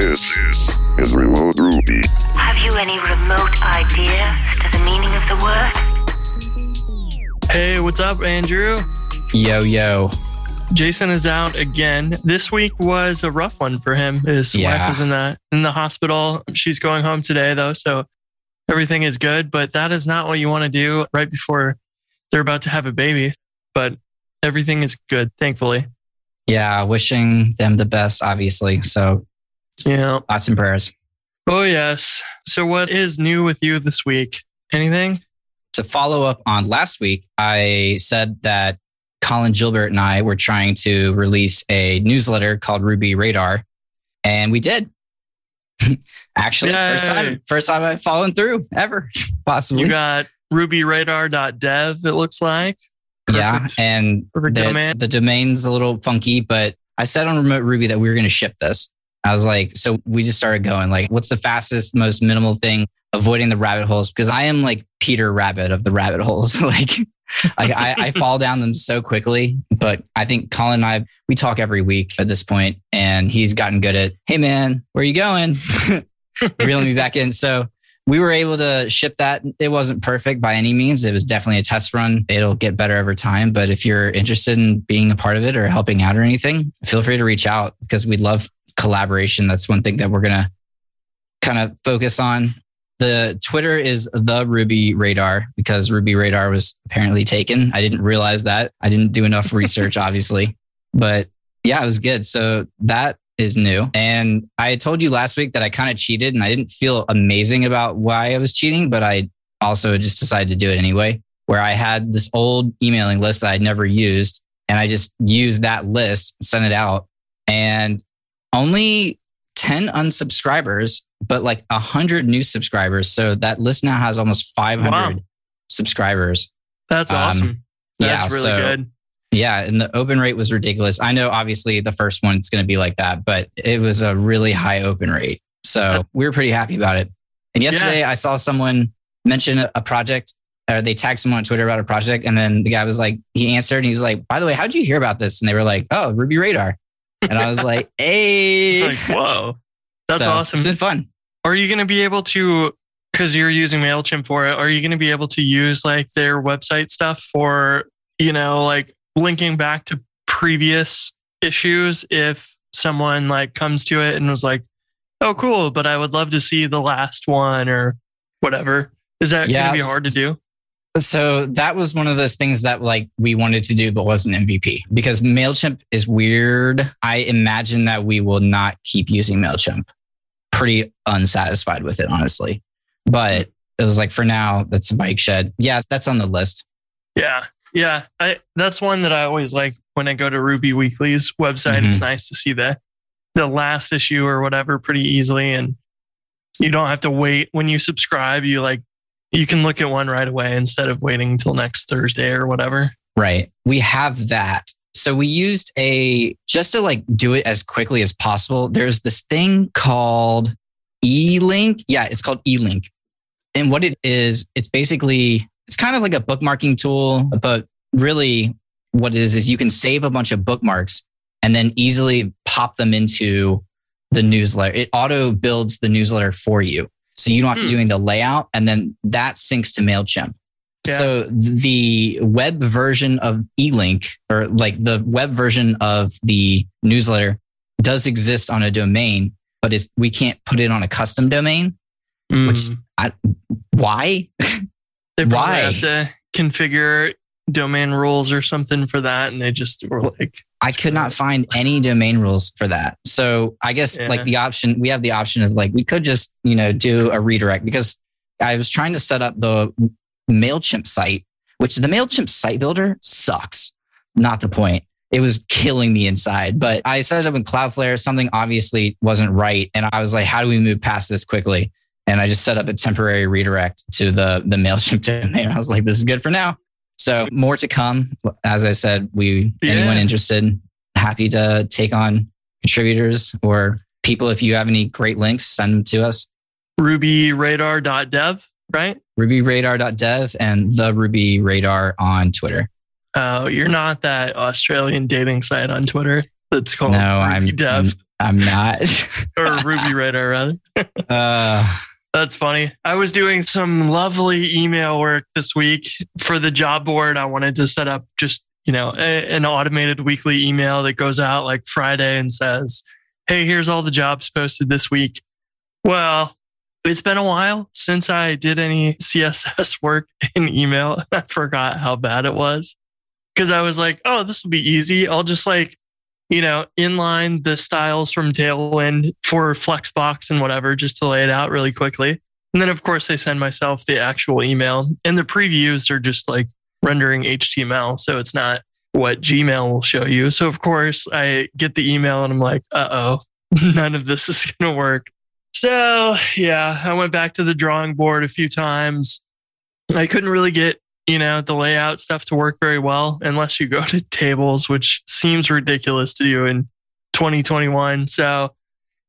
This is Remote Ruby. Have you any remote idea to the meaning of the word? Hey, what's up, Andrew? Yo, yo. Jason is out again. This week was a rough one for him. His wife Yeah. was in the in the hospital. She's going home today though, so everything is good. But that is not what you want to do right before they're about to have a baby. But everything is good, thankfully. Yeah, wishing them the best, obviously. So Know. thoughts and prayers. Oh yes. So what is new with you this week? Anything? To follow up on last week, I said that Colin Gilbert and I were trying to release a newsletter called Ruby Radar, and we did. Actually, first time, first time I've fallen through ever, possibly. You got rubyradar.dev, it looks like. yeah, and the, domain. the domain's a little funky, but I said on Remote Ruby that we were going to ship this. I was like, so we just started going like, what's the fastest, most minimal thing? Avoiding the rabbit holes because I am like Peter Rabbit of the rabbit holes. like, I, I, I fall down them so quickly. But I think Colin and I, we talk every week at this point, and he's gotten good at, hey man, where are you going? Reeling me back in. So we were able to ship that. It wasn't perfect by any means. It was definitely a test run. It'll get better over time. But if you're interested in being a part of it or helping out or anything, feel free to reach out because we'd love collaboration. That's one thing that we're going to kind of focus on. The Twitter is the Ruby Radar because Ruby Radar was apparently taken. I didn't realize that. I didn't do enough research, obviously. But yeah, it was good. So that is new. And I told you last week that I kind of cheated and I didn't feel amazing about why I was cheating, but I also just decided to do it anyway. Where I had this old emailing list that I'd never used, and I just used that list, sent it out, and only 10 unsubscribers, but like 100 new subscribers. So that list now has almost 500 Wow. subscribers. That's Um, awesome. That's yeah, really so- good. Yeah, and the open rate was ridiculous. I know obviously the first one's going to be like that, but it was a really high open rate. So we were pretty happy about it. And yesterday I saw someone mention a, a project or they tagged someone on Twitter about a project. And then the guy was like, he answered and he was like, by the way, how'd you hear about this? And they were like, oh, Ruby Radar. And I was like, hey. Like, whoa. That's So, awesome. It's been fun. Are you going to be able to, because you're using MailChimp for it, are you going to be able to use like their website stuff for, you know, like linking back to previous issues if someone like comes to it and was like, oh, cool, but I would love to see the last one or whatever? Is that going to be hard to do? So that was one of those things that like we wanted to do, but wasn't MVP because MailChimp is weird. I imagine that we will not keep using MailChimp. Pretty unsatisfied with it, honestly. But it was like for now, that's a bike shed. Yeah, that's on the list. Yeah. Yeah. I, that's one that I always like when I go to Ruby Weekly's website. Mm-hmm. It's nice to see the the last issue or whatever pretty easily. And you don't have to wait when you subscribe. You like you can look at one right away instead of waiting until next Thursday or whatever. Right. We have that. So we used a just to like do it as quickly as possible. There's this thing called elink. Yeah, it's called elink. And what it is, it's basically it's kind of like a bookmarking tool, but really what it is is you can save a bunch of bookmarks and then easily pop them into the newsletter. It auto builds the newsletter for you. So you don't have to Hmm. do any of the layout and then that syncs to MailChimp. Yeah. So the web version of elink or like the web version of the newsletter does exist on a domain, but it's, we can't put it on a custom domain. Which Mm. I, why? they why? have to configure domain rules or something for that. And they just were like, I could not find any domain rules for that. So I guess Yeah. like the option, we have the option of like, we could just, you know, do a redirect because I was trying to set up the MailChimp site, which the MailChimp site builder sucks. Not the point. It was killing me inside, but I set it up in Cloudflare. Something obviously wasn't right. And I was like, how do we move past this quickly? And I just set up a temporary redirect to the, the MailChimp domain. I was like, this is good for now. So more to come. As I said, we anyone interested, happy to take on contributors or people. If you have any great links, send them to us. rubyradar.dev, right? RubyRadar.dev and the Ruby Radar on Twitter. Oh, you're not that Australian dating site on Twitter that's called no, I'm, Dev. I'm I'm not. or Ruby Radar rather. uh, That's funny. I was doing some lovely email work this week for the job board. I wanted to set up just, you know, a, an automated weekly email that goes out like Friday and says, Hey, here's all the jobs posted this week. Well, it's been a while since I did any CSS work in email. I forgot how bad it was because I was like, oh, this will be easy. I'll just like, you know, inline the styles from Tailwind for Flexbox and whatever, just to lay it out really quickly. And then, of course, I send myself the actual email, and the previews are just like rendering HTML. So it's not what Gmail will show you. So, of course, I get the email and I'm like, uh oh, none of this is going to work. So, yeah, I went back to the drawing board a few times. I couldn't really get you know, the layout stuff to work very well unless you go to tables, which seems ridiculous to do in 2021. So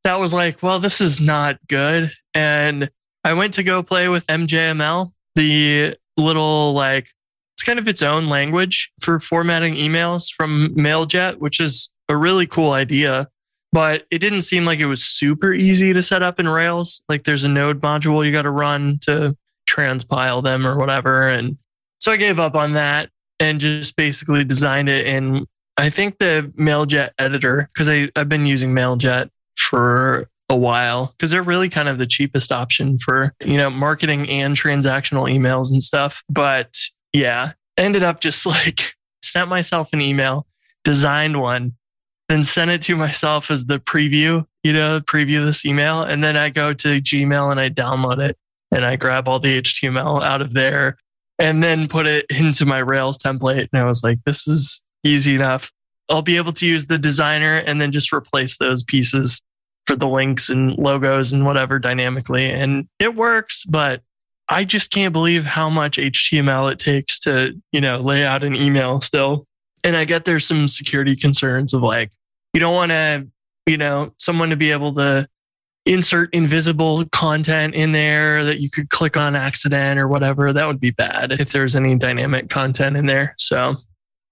that was like, well, this is not good. And I went to go play with MJML, the little like, it's kind of its own language for formatting emails from MailJet, which is a really cool idea. But it didn't seem like it was super easy to set up in Rails. Like there's a node module you got to run to transpile them or whatever. And so I gave up on that and just basically designed it in, I think the MailJet editor, because I've been using MailJet for a while because they're really kind of the cheapest option for, you know, marketing and transactional emails and stuff. But yeah, ended up just like sent myself an email, designed one, then sent it to myself as the preview, you know, preview this email. And then I go to Gmail and I download it and I grab all the HTML out of there and then put it into my Rails template. And I was like, this is easy enough. I'll be able to use the designer and then just replace those pieces for the links and logos and whatever dynamically. And it works, but I just can't believe how much HTML it takes to, you know, lay out an email still. And I get there's some security concerns of like, you don't want to, you know, someone to be able to insert invisible content in there that you could click on accident or whatever. That would be bad if there's any dynamic content in there. So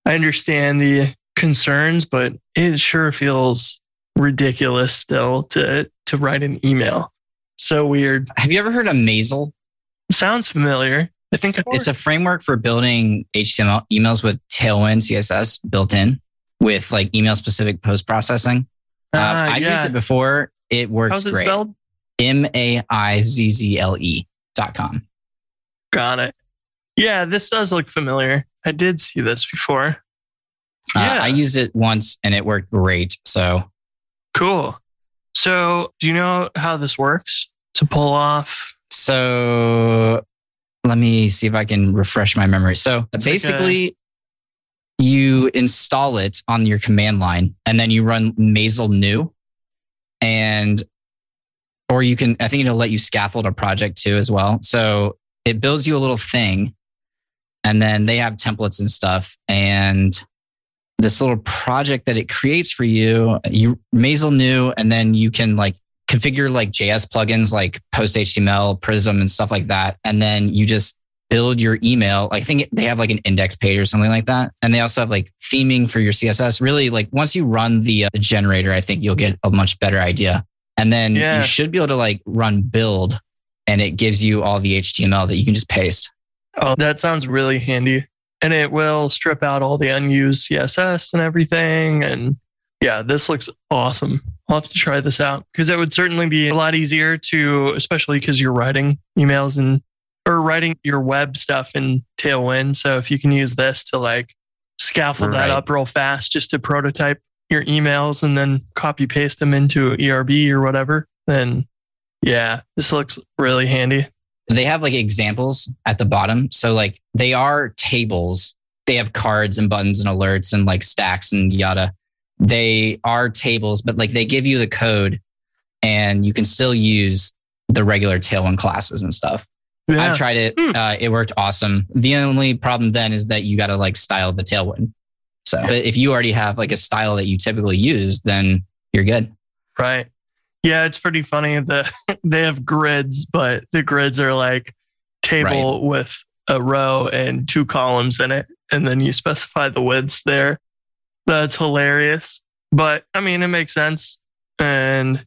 I understand the concerns, but it sure feels ridiculous still to to write an email. So weird. Have you ever heard of Maizzle? Sounds familiar. I think it's a framework for building HTML emails with Tailwind CSS built in with like email specific post processing. Uh, uh, I've yeah. used it before. It works How's it great. spelled? M A I Z Z L E dot com. Got it. Yeah, this does look familiar. I did see this before. Uh, yeah. I used it once and it worked great. So cool. So, do you know how this works to pull off? So, let me see if I can refresh my memory. So, it's basically, like a- you install it on your command line and then you run Maizzle new and or you can i think it'll let you scaffold a project too as well. So it builds you a little thing and then they have templates and stuff and this little project that it creates for you you Maizzle new and then you can like configure like js plugins like post html prism and stuff like that and then you just build your email. I think they have like an index page or something like that. And they also have like theming for your CSS. Really, like once you run the, uh, the generator, I think you'll get a much better idea. And then yeah. you should be able to like run build and it gives you all the HTML that you can just paste. Oh, that sounds really handy. And it will strip out all the unused CSS and everything. And yeah, this looks awesome. I'll have to try this out because it would certainly be a lot easier to, especially because you're writing emails and or writing your web stuff in Tailwind. So if you can use this to like scaffold right. that up real fast just to prototype your emails and then copy paste them into ERB or whatever, then yeah, this looks really handy. They have like examples at the bottom. So like they are tables. They have cards and buttons and alerts and like stacks and yada. They are tables, but like they give you the code and you can still use the regular Tailwind classes and stuff. Yeah. I've tried it. Hmm. Uh, it worked awesome. The only problem then is that you got to like style the tailwind. So but if you already have like a style that you typically use, then you're good. Right. Yeah, it's pretty funny that they have grids, but the grids are like table right. with a row and two columns in it. And then you specify the widths there. That's hilarious. But I mean, it makes sense. And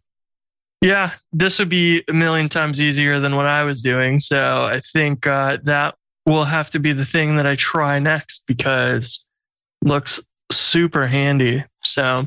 yeah, this would be a million times easier than what I was doing. So I think uh, that will have to be the thing that I try next because looks super handy. So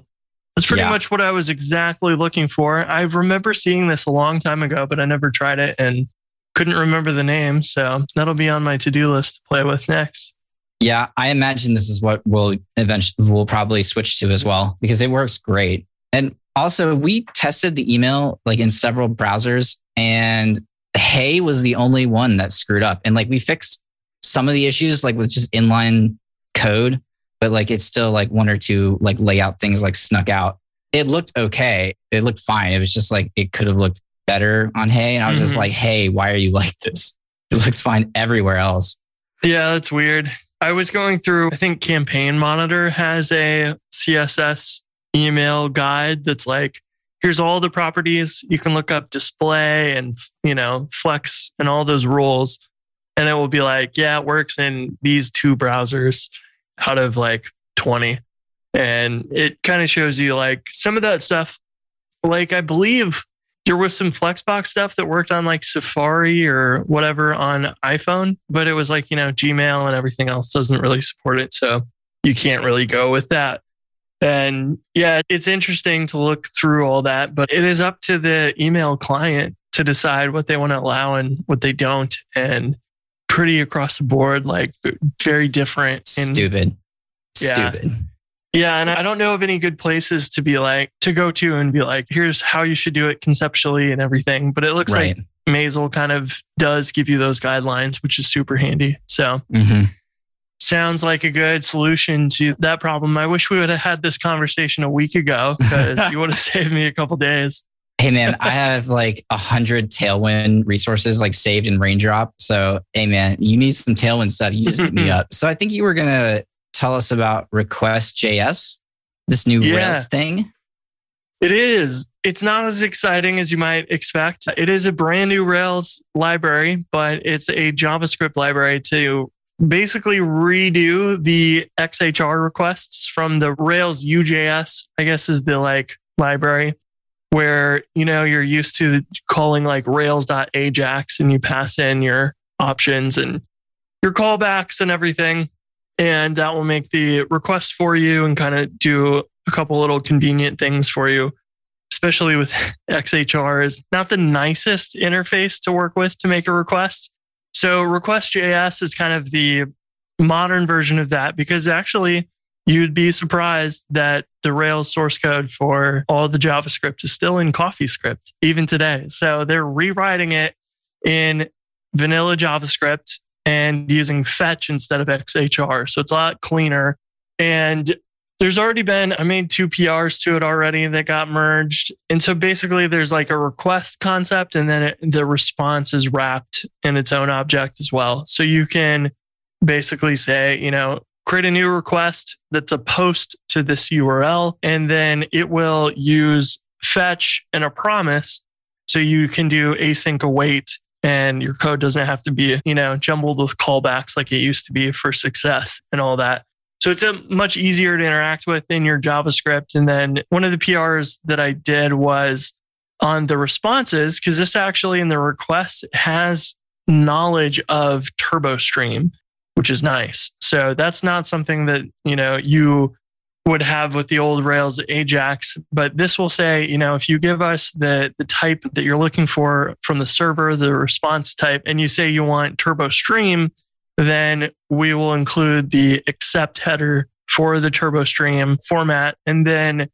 that's pretty Yeah. much what I was exactly looking for. I remember seeing this a long time ago, but I never tried it and couldn't remember the name. So that'll be on my to do list to play with next. Yeah, I imagine this is what we'll eventually we'll probably switch to as well because it works great. And also, we tested the email like in several browsers, and Hey was the only one that screwed up. And like we fixed some of the issues like with just inline code, but like it's still like one or two like layout things like snuck out. It looked okay. It looked fine. It was just like it could have looked better on Hey, and I was just Mhm. like, Hey, why are you like this? It looks fine everywhere else. Yeah, that's weird. I was going through, I think Campaign Monitor has a CSS email guide that's like, here's all the properties. You can look up display and, you know, flex and all those rules. And it will be like, yeah, it works in these two browsers out of like 20. And it kind of shows you like some of that stuff. Like, I believe there was some Flexbox stuff that worked on like Safari or whatever on iPhone, but it was like, you know, Gmail and everything else doesn't really support it. So you can't really go with that. And yeah, it's interesting to look through all that, but it is up to the email client to decide what they want to allow and what they don't. And pretty across the board, like very different. in- Stupid. Yeah. Stupid. yeah, and I don't know of any good places to be like to go to and be like, here's how you should do it conceptually and everything. But it looks Right. like Maizzle kind of does give you those guidelines, which is super handy. So hmm sounds like a good solution to that problem. I wish we would have had this conversation a week ago because you would have saved me a couple days. Hey man, I have like a hundred Tailwind resources like saved in Raindrop. So hey man, you need some Tailwind stuff. You just hit me up. So I think you were gonna tell us about Request.js, this new Yeah. Rails thing. It is. It's not as exciting as you might expect. It is a brand new Rails library, but it's a JavaScript library to basically redo the XHR requests from the Rails UJS, I guess is the like library where, you know, you're used to calling like rails.ajax and you pass in your options and your callbacks and everything. And that will make the request for you and kind of do a couple little convenient things for you, especially with XHR is not the nicest interface to work with to make a request. So Request.js is kind of the modern version of that because actually you'd be surprised that the Rails source code for all the JavaScript is still in CoffeeScript even today. So they're rewriting it in vanilla JavaScript and using fetch instead of XHR. So it's a lot cleaner. And there's already been, I made two PRs to it already that got merged. And so basically, there's like a request concept, and then it, the response is wrapped in its own object as well. So you can basically say, you know, create a new request that's a post to this URL, and then it will use fetch and a promise. So you can do async await and your code doesn't have to be, you know, jumbled with callbacks like it used to be for success and all that. So it's a much easier to interact with in your JavaScript. And then one of the PRs that I did was on the responses, because this actually in the request has knowledge of TurboStream, which is nice. So that's not something that, you know, you would have with the old Rails Ajax, but this will say, you know, if you give us the the type that you're looking for from the server, the response type, and you say you want TurboStream, then we will include the accept header for the TurboStream format. And then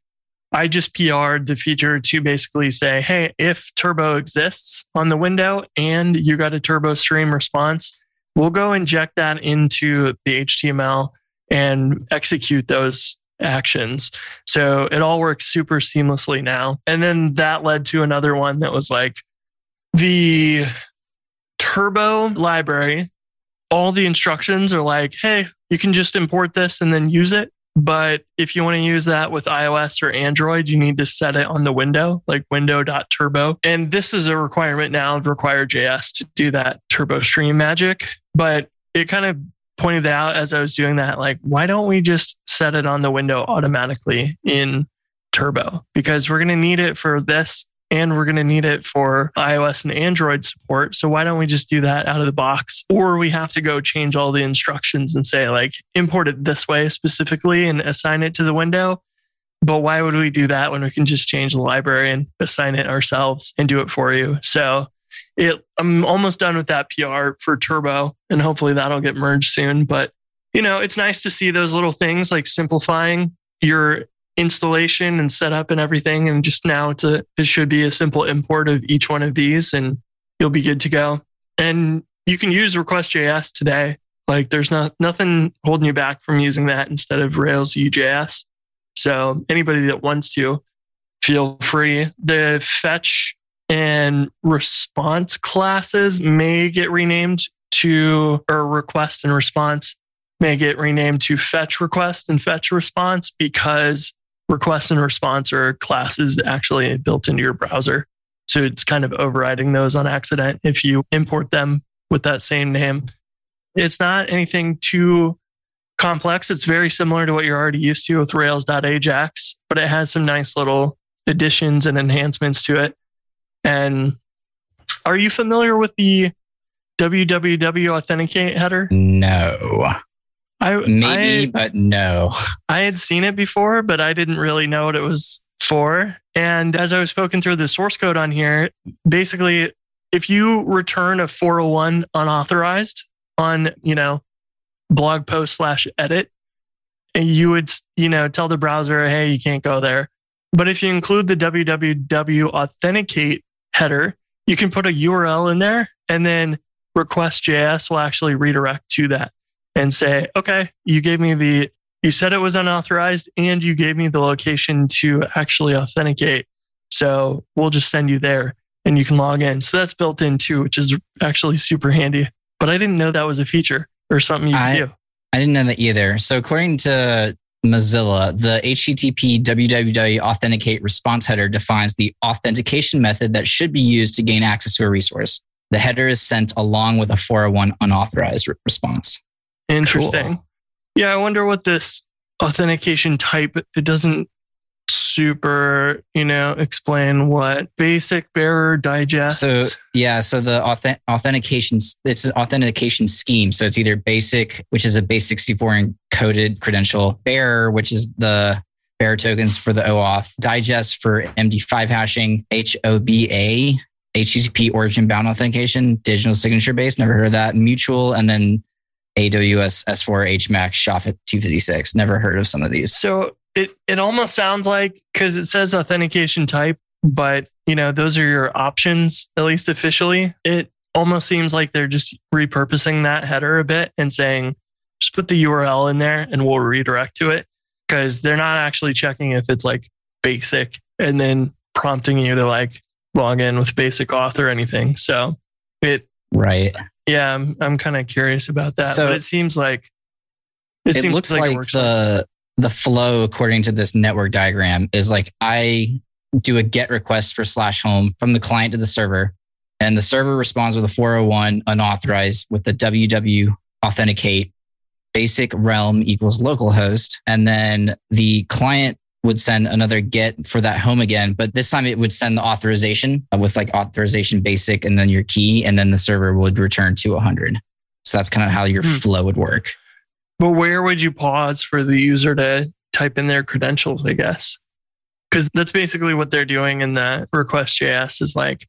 I just PR'd the feature to basically say, hey, if Turbo exists on the window and you got a TurboStream response, we'll go inject that into the HTML and execute those actions. So it all works super seamlessly now. And then that led to another one that was like the Turbo library all the instructions are like, hey, you can just import this and then use it. But if you want to use that with iOS or Android, you need to set it on the window, like window.turbo. And this is a requirement now of Require.js to do that turbo stream magic. But it kind of pointed that out as I was doing that, like, why don't we just set it on the window automatically in Turbo because we're going to need it for this and we're going to need it for iOS and Android support. So why don't we just do that out of the box? Or we have to go change all the instructions and say, like, import it this way specifically and assign it to the window. But why would we do that when we can just change the library and assign it ourselves and do it for you? So it, I'm almost done with that PR for Turbo, and hopefully that'll get merged soon. But you know, it's nice to see those little things like simplifying your installation and setup and everything. And just now it's a it should be a simple import of each one of these, and you'll be good to go. And you can use Request.js today. Like there's not nothing holding you back from using that instead of Rails UJS. So anybody that wants to, feel free. The fetch and response classes may get renamed to or request and response may get renamed to fetch request and fetch response because request and response are classes actually built into your browser. So it's kind of overriding those on accident if you import them with that same name. It's not anything too complex. It's very similar to what you're already used to with Rails.ajax, but it has some nice little additions and enhancements to it. And are you familiar with the www authenticate header? No. I Maybe, I, but no. I had seen it before, but I didn't really know what it was for. And as I was poking through the source code on here, basically, if you return a 401 unauthorized on, you know, blog post slash edit, you would, you know, tell the browser, hey, you can't go there. But if you include the www authenticate header, you can put a URL in there and then request.js will actually redirect to that and say, okay, you gave me the, you said it was unauthorized and you gave me the location to actually authenticate. So we'll just send you there and you can log in. So that's built in too, which is actually super handy. But I didn't know that was a feature or something you could I- do. I didn't know that either. So according to Mozilla, the HTTP www authenticate response header defines the authentication method that should be used to gain access to a resource. The header is sent along with a 401 unauthorized response. Interesting. Yeah, I wonder what this authentication type it doesn't super, you know, explain what basic bearer digest. So yeah, so the authent- authentication it's an authentication scheme. So it's either basic, which is a base 64 encoded credential, bearer, which is the bearer tokens for the OAuth, digest for MD5 hashing, HOBA, HTTP origin bound authentication, digital signature based, never heard of that, mutual, and then AWS S4 HMAC SHA-256. 256. Never heard of some of these. So it it almost sounds like because it says authentication type, but you know those are your options at least officially. It almost seems like they're just repurposing that header a bit and saying just put the URL in there and we'll redirect to it because they're not actually checking if it's like basic and then prompting you to like log in with basic auth or anything. So it Right. Yeah, I'm I'm kind of curious about that. So- but it seems like it, seems looks it like, works fine. the the flow according to this network diagram is like I do a get request for slash home from the client to the server, and the server responds with a 401 unauthorized with the www authenticate basic realm equals localhost, and then the client would send another get for that home again, but this time it would send the authorization with like authorization basic and then your key, and then the server would return to 100. So that's kind of how your Hmm. flow would work. But where would you pause for the user to type in their credentials, I guess? Because that's basically what they're doing in the request JS is like,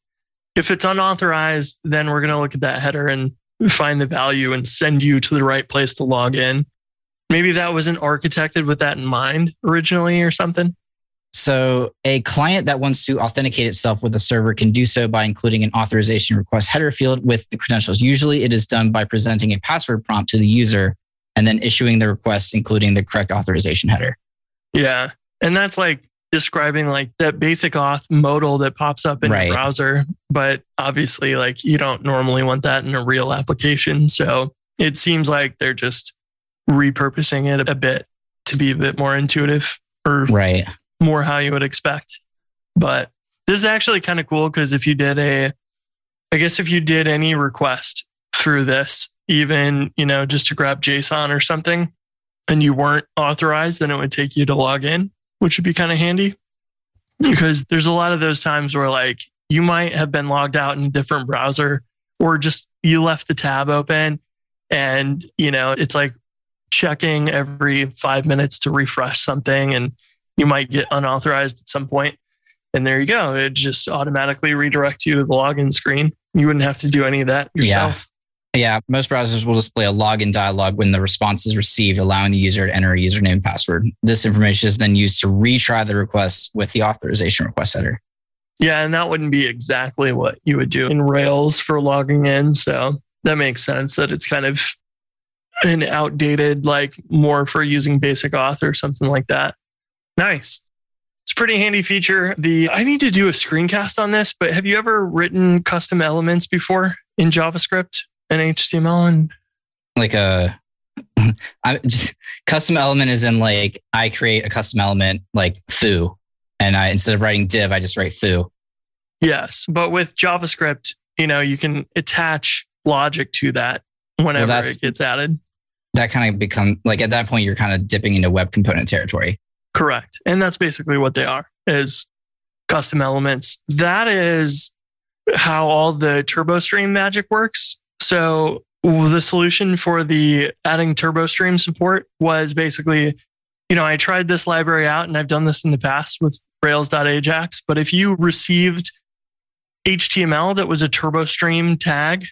if it's unauthorized, then we're going to look at that header and find the value and send you to the right place to log in. Maybe that wasn't architected with that in mind originally or something. So, a client that wants to authenticate itself with a server can do so by including an authorization request header field with the credentials. Usually, it is done by presenting a password prompt to the user and then issuing the request, including the correct authorization header. Yeah. And that's like describing like that basic auth modal that pops up in Right. your browser. But obviously, like you don't normally want that in a real application. So it seems like they're just repurposing it a bit to be a bit more intuitive or Right. more how you would expect. But this is actually kind of cool because if you did a, I guess if you did any request through this, even, you know, just to grab JSON or something, and you weren't authorized, then it would take you to log in, which would be kind of handy. because there's a lot of those times where like you might have been logged out in a different browser or just you left the tab open and you know it's like checking every five minutes to refresh something and you might get unauthorized at some point and there you go it just automatically redirects you to the login screen you wouldn't have to do any of that yourself Yeah, most browsers will display a login dialog when the response is received, allowing the user to enter a username and password. This information is then used to retry the request with the authorization request header. Yeah, and that wouldn't be exactly what you would do in Rails for logging in. So that makes sense that it's kind of an outdated, like more for using basic auth or something like that. Nice. It's a pretty handy feature. The I need to do a screencast on this, but have you ever written custom elements before in JavaScript and HTML and Like uh, a I just custom element is in like I create a custom element like foo. And I instead of writing div, I just write foo. yes, but with JavaScript, you know, you can attach logic to that whenever that's- it gets added. That kind of become like at that point you're kind of dipping into web component territory. Correct. And that's basically what they are is custom elements. That is how all the TurboStream magic works. So the solution for the adding TurboStream support was basically, you know, I tried this library out and I've done this in the past with Rails.ajax, but if you received HTML that was a TurboStream tag,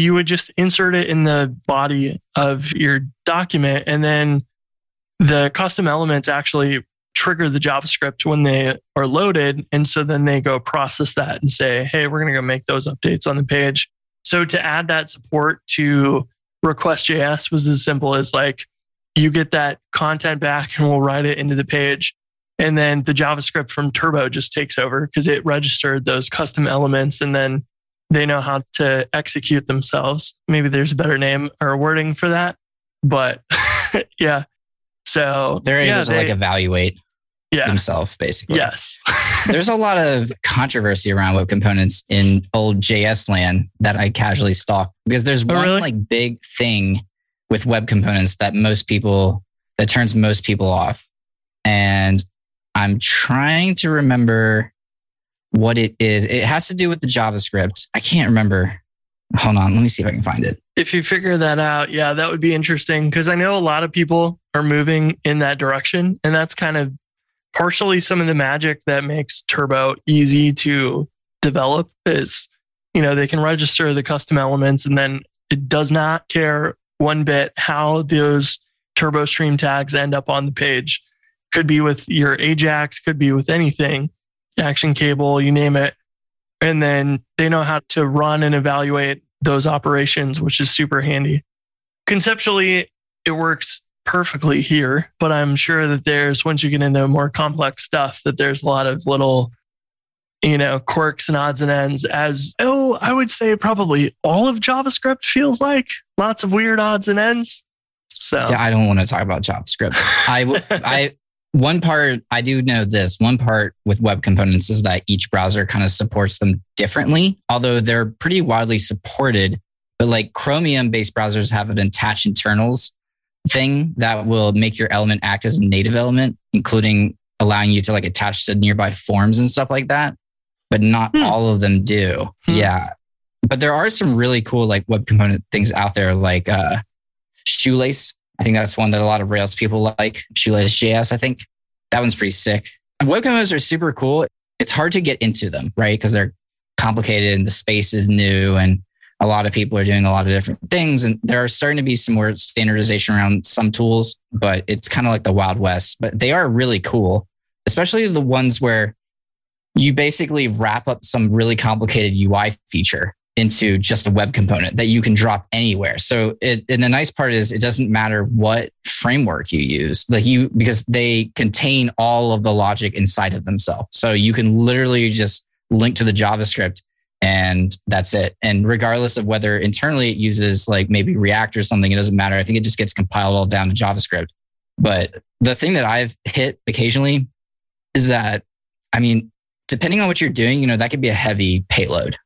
you would just insert it in the body of your document and then the custom elements actually trigger the JavaScript when they are loaded. And so then they go process that and say, hey, we're going to go make those updates on the page. So to add that support to request.js was as simple as like, you get that content back and we'll write it into the page. And then the JavaScript from Turbo just takes over because it registered those custom elements and then they know how to execute themselves. Maybe there's a better name or wording for that. But yeah. So They're able yeah, to like evaluate yeah. themselves basically. Yes. There's a lot of controversy around web components in old JS land that I casually stalk because there's Oh, one really? like big thing with web components that most people that turns most people off. And I'm trying to remember what it is. It has to do with the JavaScript. I can't remember. Hold on, let me see if I can find it. if you figure that out, yeah, that would be interesting because I know a lot of people are moving in that direction. And that's kind of partially some of the magic that makes Turbo easy to develop is, you know, they can register the custom elements and then it does not care one bit how those Turbo Stream tags end up on the page. Could be with your Ajax, could be with anything, action cable, you name it. And then they know how to run and evaluate those operations, which is super handy. Conceptually, it works perfectly here, but I'm sure that there's, once you get into more complex stuff, that there's a lot of little, you know, quirks and odds and ends. As, oh, I would say probably all of JavaScript feels like lots of weird odds and ends. So, I don't want to talk about JavaScript. I, I, one part I do know this. One part with web components is that each browser kind of supports them differently, although they're pretty widely supported. But like Chromium based browsers have an attach internals thing that will make your element act as a native element, including allowing you to like attach to nearby forms and stuff like that. But not Hmm. all of them do. Hmm. Yeah. But there are some really cool like web component things out there, like uh, Shoelace. I think that's one that a lot of Rails people like. Shoelace JS, I think. That one's pretty sick. Web components are super cool. It's hard to get into them, right? Because they're complicated and the space is new and a lot of people are doing a lot of different things. And there are starting to be some more standardization around some tools, but it's kind of like the Wild West. But they are really cool, especially the ones where you basically wrap up some really complicated UI feature into just a web component that you can drop anywhere. So it, and the nice part is it doesn't matter what framework you use, like you because they contain all of the logic inside of themselves. So you can literally just link to the JavaScript and that's it. And regardless of whether internally it uses like maybe React or something, it doesn't matter. I think it just gets compiled all down to JavaScript. But the thing that I've hit occasionally is that, I mean, depending on what you're doing, you know, that could be a heavy payload.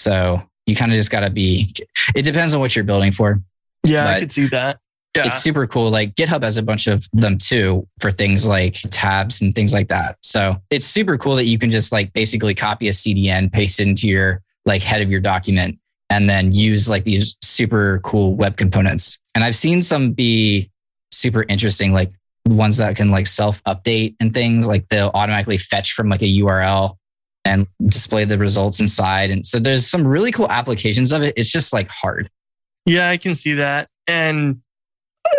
So you kind of just got to be, it depends on what you're building for. yeah, I could see that. Yeah. it's super cool. Like GitHub has a bunch of them too for things like tabs and things like that. So it's super cool that you can just like basically copy a CDN, paste it into your like head of your document, and then use like these super cool web components. And I've seen some be super interesting, like ones that can like self update and things like they'll automatically fetch from like a URL and display the results inside. And so there's some really cool applications of it. It's just like hard. Yeah, I can see that. And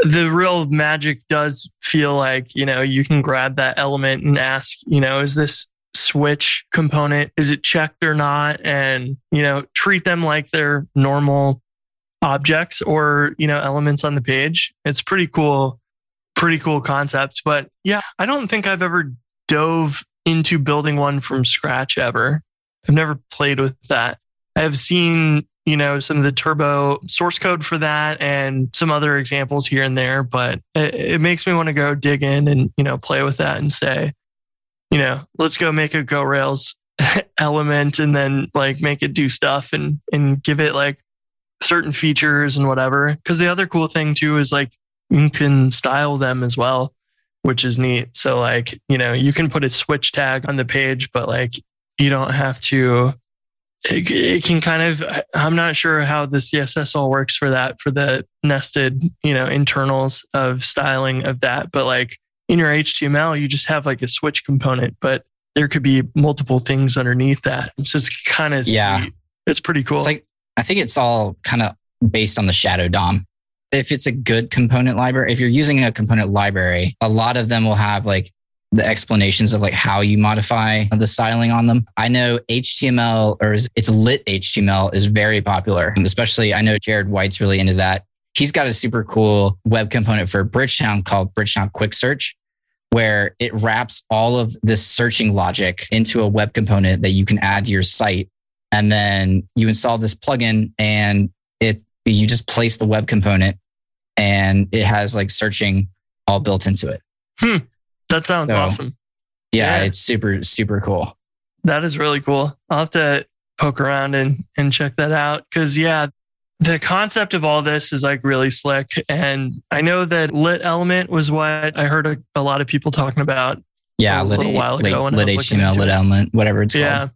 the real magic does feel like, you know, you can grab that element and ask, you know, is this switch component, is it checked or not? And, you know, treat them like they're normal objects or, you know, elements on the page. It's pretty cool, pretty cool concept. But yeah, I don't think I've ever dove into building one from scratch ever. I've never played with that. I have seen you know some of the turbo source code for that and some other examples here and there but it, it, makes me want to go dig in and you know play with that and say you know let's go make a go rails element and then like make it do stuff and and give it like certain features and whatever because the other cool thing too is like you can style them as well which is neat. So like you know you can put a switch tag on the page but like you don't have to it, it, can kind of i'm not sure how the css all works for that for the nested you know internals of styling of that but like in your html you just have like a switch component but there could be multiple things underneath that. So it's kind of yeah. sweet. it's pretty cool. it's like i think it's all kind of based on the shadow dom if it's a good component library if you're using a component library a lot of them will have like the explanations of like how you modify the styling on them. I know HTML or it's lit HTML is very popular, especially I know Jared White's really into that. He's got a super cool web component for Bridgetown called Bridgetown Quick Search, where it wraps all of this searching logic into a web component that you can add to your site. And then you install this plugin and it you just place the web component and it has like searching all built into it. Hmm. That sounds so, awesome. Yeah, yeah, it's super, super cool. That is really cool. I'll have to poke around and, and check that out. Cause yeah, the concept of all this is like really slick. And I know that lit element was what I heard a, a lot of people talking about. Yeah, a lit, little while ago. Lit, lit HTML, lit element, whatever it's yeah. called.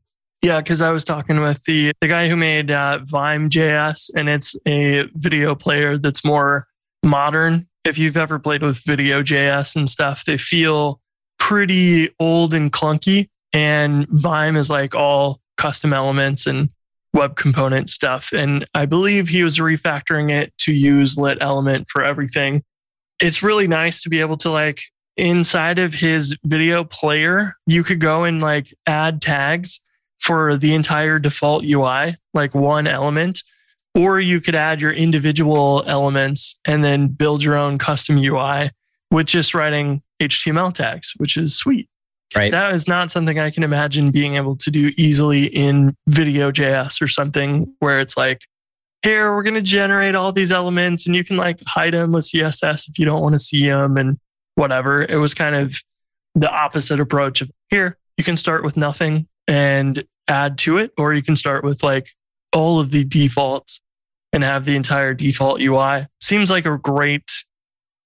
Yeah, because I was talking with the the guy who made uh, Vime JS, and it's a video player that's more modern if you've ever played with video JS and stuff, they feel pretty old and clunky. And Vime is like all custom elements and web component stuff. And I believe he was refactoring it to use lit element for everything. It's really nice to be able to like inside of his video player, you could go and like add tags for the entire default UI, like one element or you could add your individual elements and then build your own custom UI with just writing HTML tags, which is sweet. Right. That is not something I can imagine being able to do easily in video JS or something where it's like, here, we're going to generate all these elements and you can like hide them with CSS if you don't want to see them and whatever. It was kind of the opposite approach of here, you can start with nothing and add to it, or you can start with like all of the defaults and have the entire default UI. Seems like a great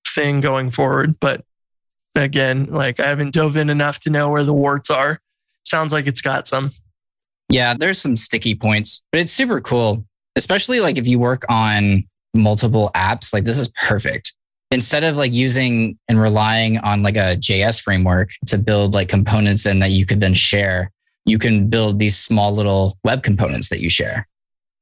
thing going forward, but again, like I haven't dove in enough to know where the warts are. Sounds like it's got some. Yeah, there's some sticky points, but it's super cool, especially like if you work on multiple apps, like this is perfect. Instead of like using and relying on like a JS framework to build like components and that you could then share, you can build these small little web components that you share.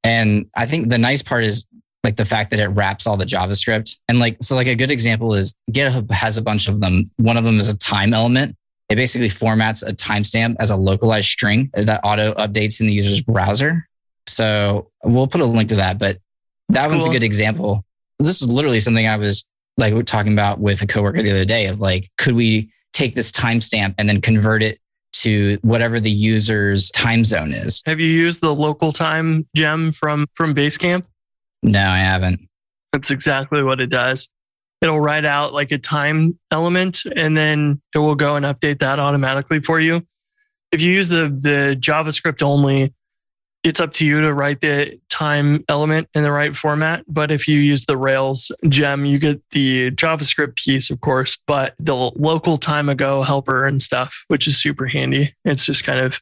And I think the nice part is like the fact that it wraps all the JavaScript. And like, so like a good example is GitHub has a bunch of them. One of them is a time element. It basically formats a timestamp as a localized string that auto updates in the user's browser. So we'll put a link to that, but that That's one's cool. a good example. This is literally something I was like talking about with a coworker the other day of like, could we take this timestamp and then convert it to whatever the user's time zone is. Have you used the local time gem from from Basecamp? No, I haven't. That's exactly what it does. It'll write out like a time element and then it will go and update that automatically for you. If you use the the JavaScript only, it's up to you to write the time element in the right format. But if you use the Rails gem, you get the JavaScript piece, of course, but the local time ago helper and stuff, which is super handy. It's just kind of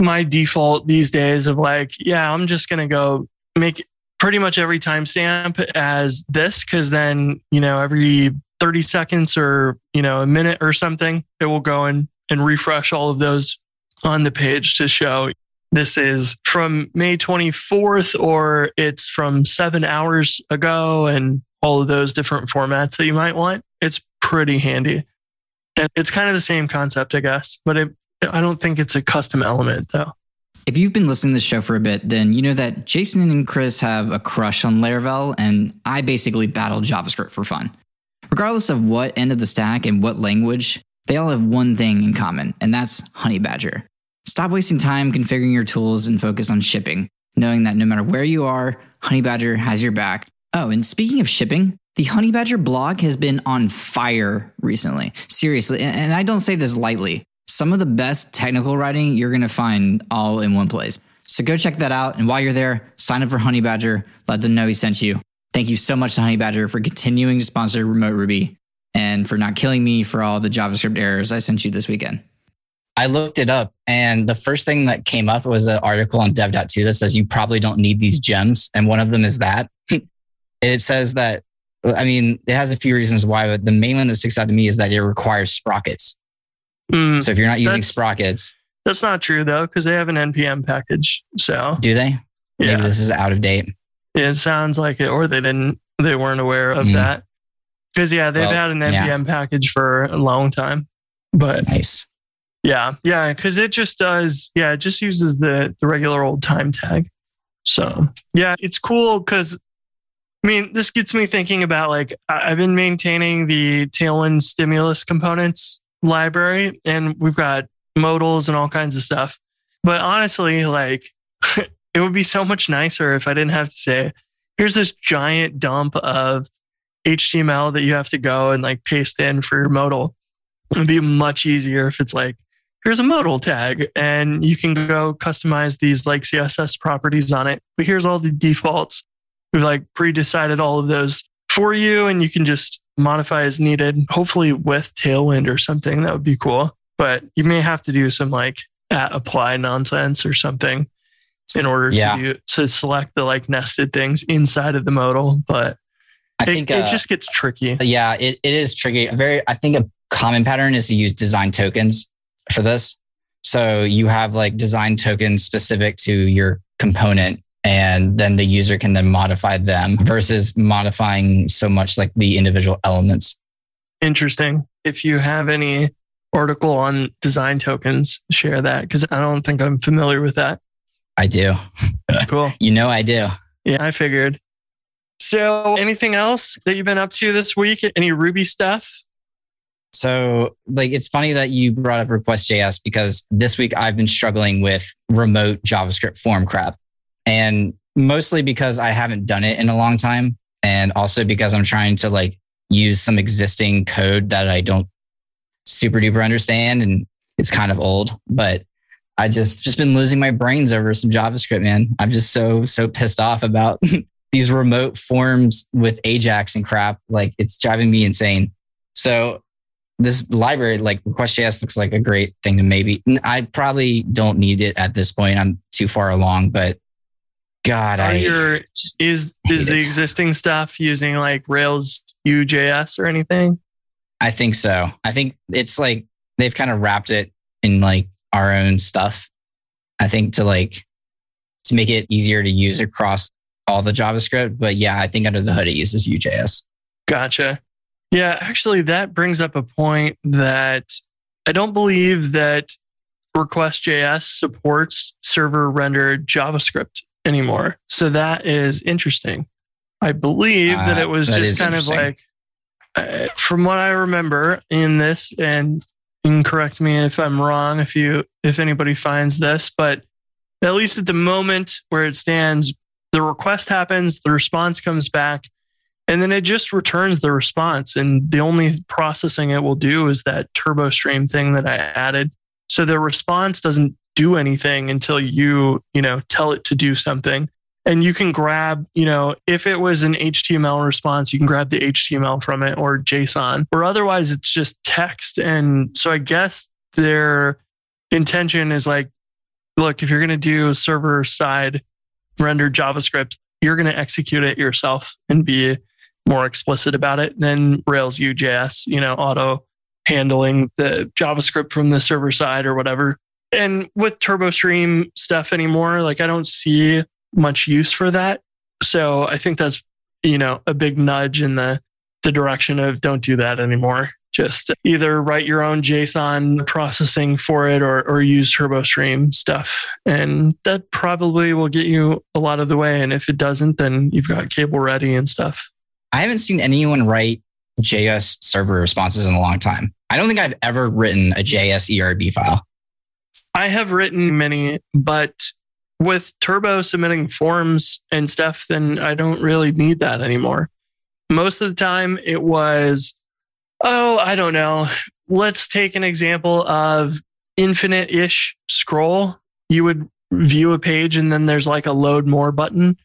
my default these days of like, yeah, I'm just going to go make pretty much every timestamp as this because then, you know, every 30 seconds or, you know, a minute or something, it will go in and refresh all of those on the page to show this is from May 24th or it's from seven hours ago and all of those different formats that you might want. It's pretty handy. And it's kind of the same concept, I guess, but it, I don't think it's a custom element though. If you've been listening to the show for a bit, then you know that Jason and Chris have a crush on Laravel, and I basically battle JavaScript for fun. Regardless of what end of the stack and what language, they all have one thing in common, and that's Honeybadger. Stop wasting time configuring your tools and focus on shipping, knowing that no matter where you are, Honeybadger has your back. Oh, and speaking of shipping, the Honeybadger blog has been on fire recently. Seriously, and I don't say this lightly. Some of the best technical writing you're going to find all in one place. So go check that out. And while you're there, sign up for Honeybadger. Let them know he sent you. Thank you so much to Honeybadger for continuing to sponsor Remote Ruby and for not killing me for all the JavaScript errors I sent you this weekend. I looked it up, and the first thing that came up was an article on dev.to that says you probably don't need these gems. And one of them is that it says that, I mean, it has a few reasons why, but the main one that sticks out to me is that it requires sprockets. Mm, So if you're not using That's- sprockets, that's not true though, because they have an NPM package. So do they? Maybe yeah, this is out of date. it sounds like it, or they didn't, they weren't aware of Mm. that. Because yeah, they've Well, had an yeah. NPM package for a long time. But Nice. Yeah, yeah, because it just does. Yeah, it just uses the the regular old time tag. So yeah, it's cool because I mean, this gets me thinking about like I've been maintaining the Tailwind stimulus components library, and we've got modals and all kinds of stuff. But honestly, like it would be so much nicer if I didn't have to say, "Here's this giant dump of HTML that you have to go and like paste in for your modal." It'd be much easier if it's like here's a modal tag and you can go customize these like css properties on it. But here's all the defaults. We've like pre-decided all of those for you and you can just modify as needed hopefully with tailwind or something. That would be cool. But you may have to do some like at apply nonsense or something in order Yeah. to to select the like nested things inside of the modal. But I it, think it uh, just gets tricky. Yeah, it, it is tricky. Very, I think a common pattern is to use design tokens for this. So you have like design tokens specific to your component, and then the user can then modify them versus modifying so much like the individual elements. interesting. If you have any article on design tokens, share that because I don't think I'm familiar with that. I do. Cool. You know, I do. Yeah, I figured. So, anything else that you've been up to this week? Any Ruby stuff? So, like, it's funny that you brought up Request.js because this week I've been struggling with remote JavaScript form crap. And mostly because I haven't done it in a long time. And also because I'm trying to like use some existing code that I don't super duper understand. And it's kind of old, but I just, just been losing my brains over some JavaScript, man. I'm just so, so pissed off about these remote forms with Ajax and crap. Like, it's driving me insane. So, this library like request.js looks like a great thing to maybe i probably don't need it at this point i'm too far along but god Are i your is is the it. existing stuff using like Rails UJS or anything? i think so i think it's like they've kind of wrapped it in like our own stuff i think to like to make it easier to use across all the javascript but yeah i think under the hood it uses ujs Gotcha. Yeah, actually, that brings up a point that I don't believe that Request.js supports server rendered JavaScript anymore. So that is interesting. I believe that Uh, it was that just kind of like, uh, from what I remember in this, and you can correct me if I'm wrong, if you if anybody finds this, but at least at the moment where it stands, the request happens, the response comes back, and then it just returns the response. And the only processing it will do is that turbo stream thing that I added. So the response doesn't do anything until you, you know, tell it to do something. and you can grab, you know, if it was an HTML response, you can grab the HTML from it or JSON, or otherwise it's just text. And so I guess their intention is like, look, if you're going to do server side rendered JavaScript, you're going to execute it yourself and be more explicit about it than Rails UJS, you know, auto handling the JavaScript from the server side or whatever. And with TurboStream stuff anymore, like I don't see much use for that. So I think that's, you know, a big nudge in the the direction of don't do that anymore. Just either write your own JSON processing for it or, or use TurboStream stuff. And that probably will get you a lot of the way. And if it doesn't, then you've got cable ready and stuff. I haven't seen anyone write JS server responses in a long time. I don't think I've ever written a JS ERB file. I have written many, but with Turbo submitting forms and stuff, then I don't really need that anymore. Most of the time, it was, oh, I don't know. Let's take an example of infinite ish scroll. You would view a page and then there's like a load more button.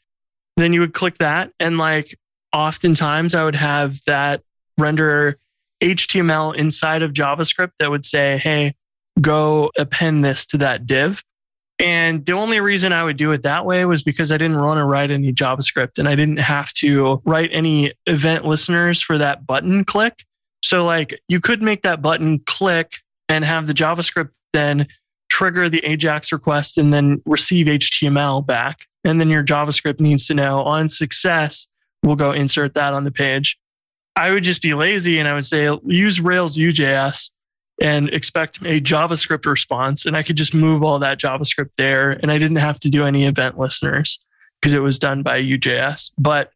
Then you would click that. And like oftentimes I would have that render HTML inside of JavaScript that would say, hey, go append this to that div. And the only reason I would do it that way was because I didn't want to write any JavaScript and I didn't have to write any event listeners for that button click. So, like, you could make that button click and have the JavaScript then trigger the Ajax request and then receive HTML back. And then your JavaScript needs to know on success, we'll go insert that on the page. I would just be lazy and I would say use Rails UJS and expect a JavaScript response. And I could just move all that JavaScript there. And I didn't have to do any event listeners because it was done by UJS. But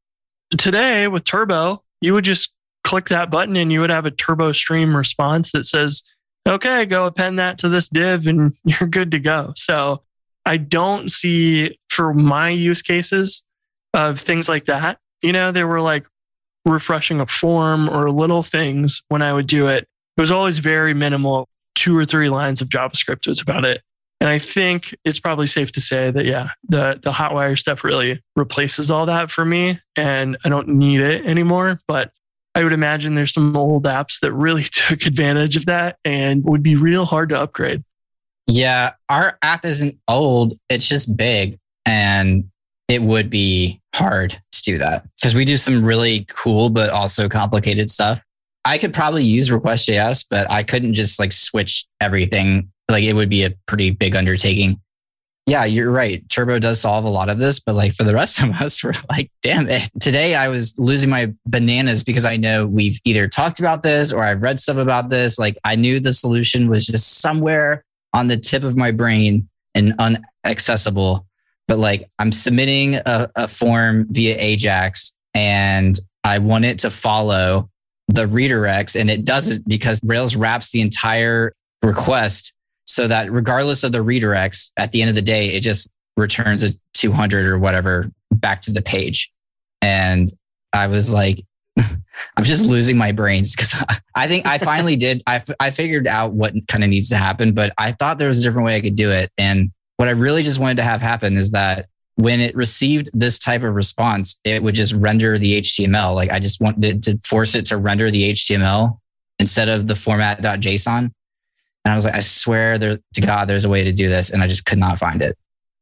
today with Turbo, you would just click that button and you would have a Turbo Stream response that says, okay, go append that to this div and you're good to go. So I don't see for my use cases of things like that. You know, they were like refreshing a form or little things when I would do it it was always very minimal. Two or three lines of JavaScript was about it. And I think it's probably safe to say that, yeah, the, the Hotwire stuff really replaces all that for me. And I don't need it anymore. But I would imagine there's some old apps that really took advantage of that and would be real hard to upgrade. Yeah, our app isn't old, it's just big. And it would be hard to do that because we do some really cool, but also complicated stuff. I could probably use request.js, but I couldn't just like switch everything. Like it would be a pretty big undertaking. Yeah, you're right. Turbo does solve a lot of this, but like for the rest of us, we're like, damn it. Today I was losing my bananas because I know we've either talked about this or I've read stuff about this. Like I knew the solution was just somewhere on the tip of my brain and unaccessible. But like I'm submitting a, a form via Ajax and I want it to follow the redirects and it doesn't because Rails wraps the entire request so that regardless of the redirects, at the end of the day, it just returns a 200 or whatever back to the page. And I was like, I'm just losing my brains because I think I finally did. I, f- I figured out what kind of needs to happen, but I thought there was a different way I could do it. And what I really just wanted to have happen is that when it received this type of response, it would just render the HTML. Like I just wanted to force it to render the HTML instead of the format.json. And I was like, I swear there to God, there's a way to do this. And I just could not find it.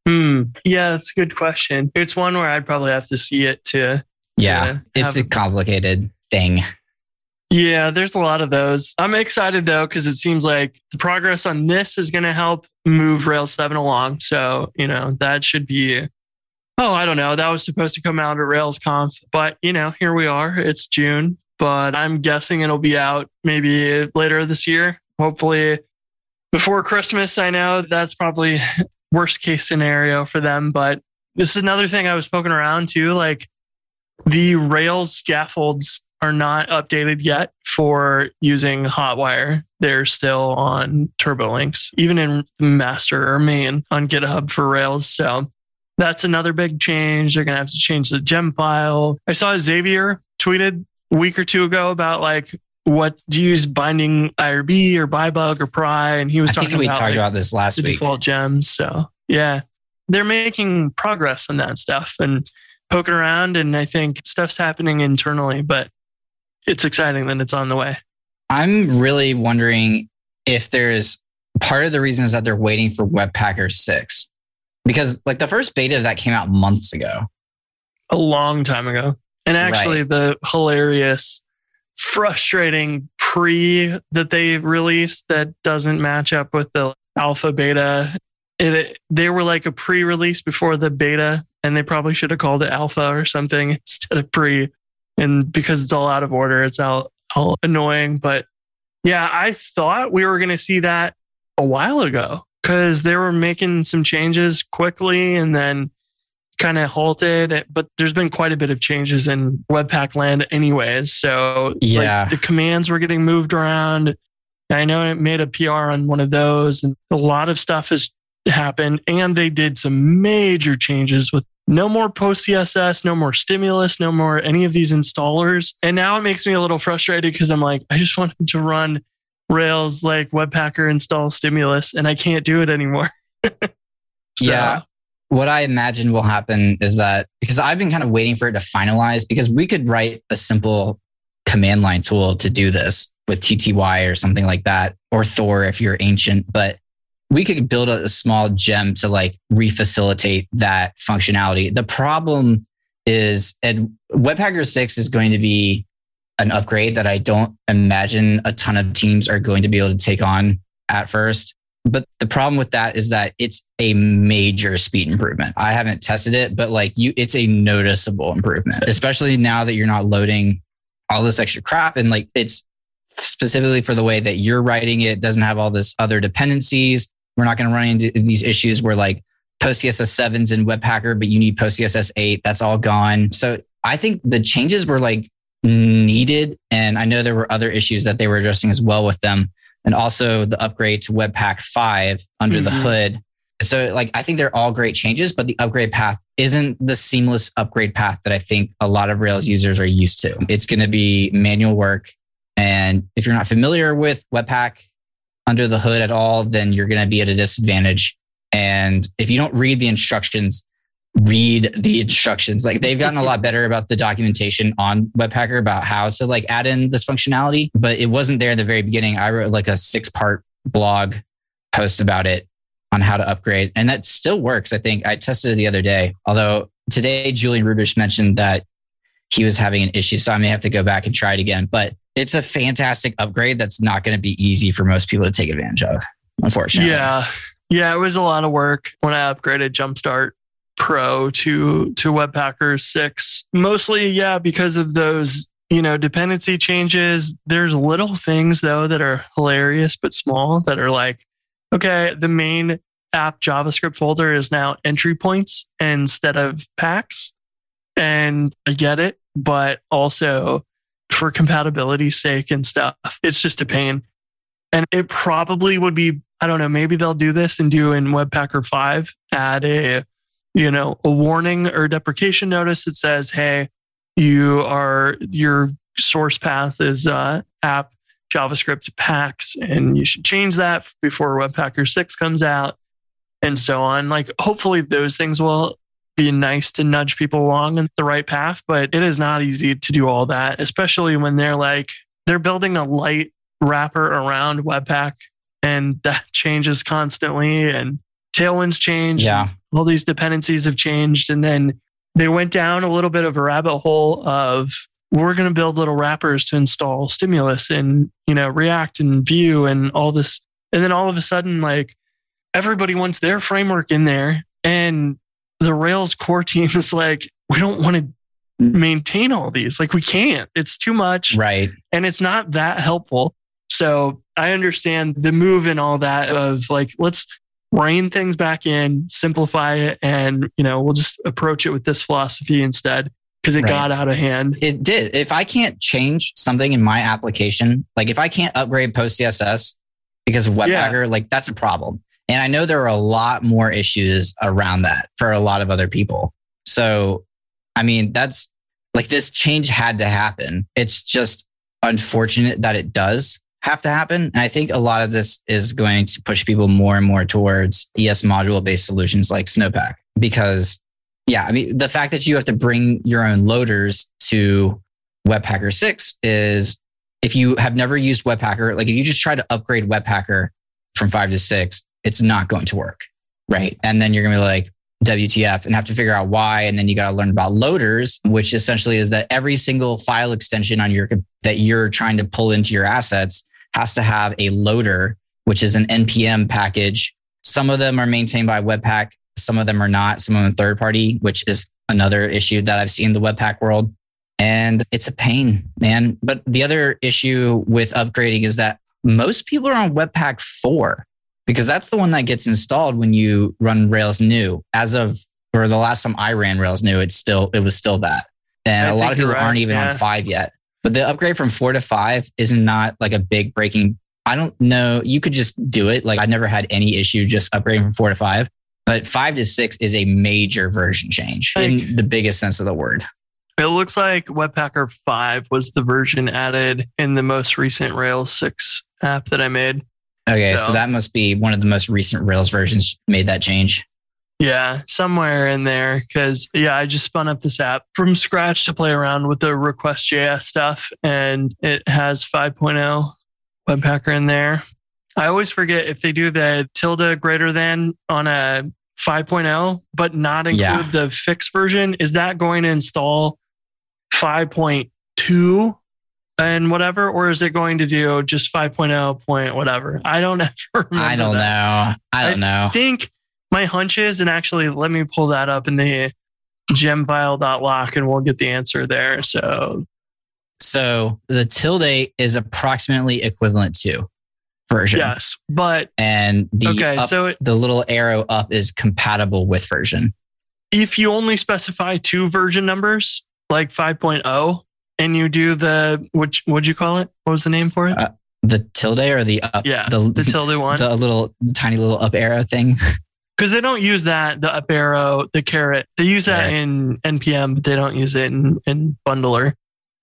Hmm. Yeah, that's a good question. It's one where I'd probably have to see it to. Yeah, to it's a complicated thing. Yeah, there's a lot of those. I'm excited though, because it seems like the progress on this is going to help move Rails 7 along. So, you know, that should be, oh, I don't know. That was supposed to come out at RailsConf, but, you know, here we are. It's June, but I'm guessing it'll be out maybe later this year. Hopefully before Christmas. I know that's probably worst case scenario for them, but this is another thing I was poking around to. Like the Rails scaffolds are not updated yet for using Hotwire. They're still on TurboLinks, even in master or main on GitHub for Rails. So that's another big change. They're going to have to change the gem file. I saw Xavier tweeted a week or two ago about like, what do you use binding IRB or byebug or pry? And he was I talking think we about, talked like, about this last the week. default gems. So yeah, they're making progress on that stuff and poking around. And I think stuff's happening internally, but it's exciting that it's on the way. I'm really wondering if there's part of the reason is that they're waiting for Webpacker 6. Because like the first beta that came out months ago. A long time ago. And actually, the hilarious, frustrating pre that they released that doesn't match up with the alpha beta. It, they were like a pre release before the beta, and they probably should have called it alpha or something instead of pre. And because it's all out of order, it's all, all annoying. But yeah, I thought we were going to see that a while ago because they were making some changes quickly and then kind of halted. But there's been quite a bit of changes in Webpack land, anyways. So Yeah. like, the commands were getting moved around. I know it made a PR on one of those, and a lot of stuff has happened. And they did some major changes with no more post CSS, no more stimulus, no more any of these installers. And now it makes me a little frustrated because I'm like, I just wanted to run Rails like Webpacker install stimulus, and I can't do it anymore. So, Yeah. What I imagine will happen is that because I've been kind of waiting for it to finalize because we could write a simple command line tool to do this with TTY or something like that, or Thor if you're ancient, but we could build a, a small gem to like refacilitate that functionality. The problem is, and Webpacker 6 is going to be an upgrade that I don't imagine a ton of teams are going to be able to take on at first. But the problem with that is that it's a major speed improvement. I haven't tested it, but like you, it's a noticeable improvement, especially now that you're not loading all this extra crap. And like it's specifically for the way that you're writing it, doesn't have all this other dependencies. We're not going to run into these issues where like PostCSS 7's in Webpacker, but you need PostCSS 8. That's all gone. So I think the changes were like needed. And I know there were other issues that they were addressing as well with them and also the upgrade to Webpack 5 under the Mhm. hood. So, like, I think they're all great changes, but the upgrade path isn't the seamless upgrade path that I think a lot of Rails users are used to. It's going to be manual work. And if you're not familiar with Webpack under the hood at all, then you're going to be at a disadvantage. And if you don't read the instructions, read the instructions. Like they've gotten a lot better about the documentation on Webpacker about how to like add in this functionality, but it wasn't there in the very beginning. I wrote like a six part blog post about it on how to upgrade, and that still works. I think I tested it the other day. Although today Julian Rubisch mentioned that he was having an issue, so I may have to go back and try it again. But it's a fantastic upgrade that's not going to be easy for most people to take advantage of, unfortunately. Yeah. Yeah, it was a lot of work when I upgraded Jumpstart Pro to to Webpacker 6. Mostly, yeah, because of those, you know, dependency changes. There's little things though that are hilarious but small that are like, okay, the main app JavaScript folder is now entry points instead of packs. And I get it, but also for compatibility's sake and stuff, it's just a pain. And it probably would be, I don't know, maybe they'll do this and do in Webpacker 5, add a, you know, a warning or deprecation notice that says, hey, you are, your source path is uh, app JavaScript packs, and you should change that before Webpacker 6 comes out and so on. Like, hopefully, those things will be nice to nudge people along in the right path, but it is not easy to do all that, especially when they're like, they're building a light wrapper around Webpack and that changes constantly and Tailwind's changed. Yeah. All these dependencies have changed. And then they went down a little bit of a rabbit hole of we're going to build little wrappers to install stimulus and, you know, react and Vue and all this. And then all of a sudden, like everybody wants their framework in there. And the Rails core team is like, we don't want to mm. maintain all these. Like we can't. It's too much Right. and it's not that helpful. So I understand the move and all that of like, let's rein things back in, simplify it, and you know, we'll just approach it with this philosophy instead because it Right. got out of hand. It did. If I can't change something in my application, like if I can't upgrade post CSS because of Webpacker, like that's a problem. And I know there are a lot more issues around that for a lot of other people. So, I mean, that's like this change had to happen. It's just unfortunate that it does. have to happen. And I think a lot of this is going to push people more and more towards ES module based solutions like Snowpack because yeah, I mean, the fact that you have to bring your own loaders to Webpacker 6 is if you have never used Webpacker, like if you just try to upgrade Webpacker from five to six, it's not going to work. Right. And then you're going to be like, WTF and have to figure out why. And then you got to learn about loaders, which essentially is that every single file extension on your that you're trying to pull into your assets has to have a loader, which is an NPM package. Some of them are maintained by Webpack, some of them are not, some of them third party, which is another issue that I've seen in the Webpack world. And it's a pain, man. But the other issue with upgrading is that most people are on Webpack 4 because that's the one that gets installed when you run Rails new. As of or the last time I ran Rails new, it's still it was still that. And I a lot of people right, aren't even yeah. on five yet. But the upgrade from four to five is not like a big breaking. I don't know. You could just do it. Like I never had any issue just upgrading from four to five. But five to six is a major version change Like- in the biggest sense of the word. It looks like Webpacker 5 was the version added in the most recent Rails 6 app that I made. Okay, so, So- that must be one of the most recent Rails versions made that change. Yeah, somewhere in there. Cause yeah, I just spun up this app from scratch to play around with the request.js stuff and it has 5.0 Webpacker in there. I always forget if they do the tilde greater than on a 5.0, but not include Yeah. the fixed version. Is that going to install 5.2 and whatever? Or is it going to do just 5.0 point whatever? I don't ever remember. I don't that. know. I don't know. I think my hunch is, and actually, let me pull that up in the gemfile.lock and we'll get the answer there. So, So the tilde is approximately equivalent to version. yes, but And the okay, up- so the little arrow up is compatible with version. if you only specify two version numbers, like 5.0, and you do the, which, what'd you call it? What was the name for it? Uh, The tilde or the up yeah, the, the tilde one. the little tiny little up arrow thing. Because they don't use that, the up arrow, the caret. They use that Right. in NPM, but they don't use it in, in Bundler.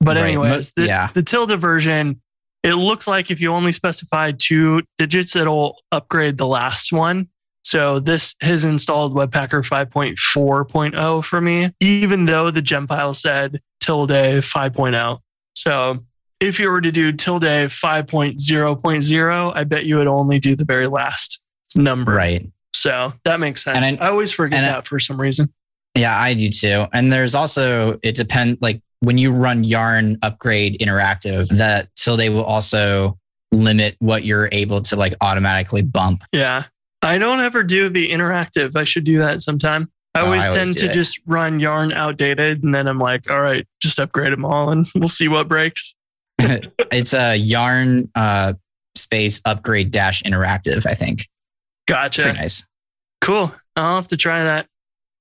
But Right. anyways, Most- the, yeah. the tilde version, it looks like if you only specify two digits, it'll upgrade the last one. So this has installed Webpacker 5.4.0 for me, even though the gem file said tilde 5.0. So if you were to do tilde 5.0.0, I bet you would only do the very last number. Right. So that makes sense. And I- I, always forget and I- that for some reason. Yeah, I do too. And there's also it depend like when you run yarn upgrade interactive, that tilde will also limit what you're able to like automatically bump. Yeah. I don't ever do the interactive. I should do that sometime. I Oh, I always always tend to it. just run yarn outdated and then I'm like, all right, just upgrade them all and we'll see what breaks. it's a yarn uh space upgrade dash interactive, I think. Gotcha. Pretty nice. Cool. I'll have to try that.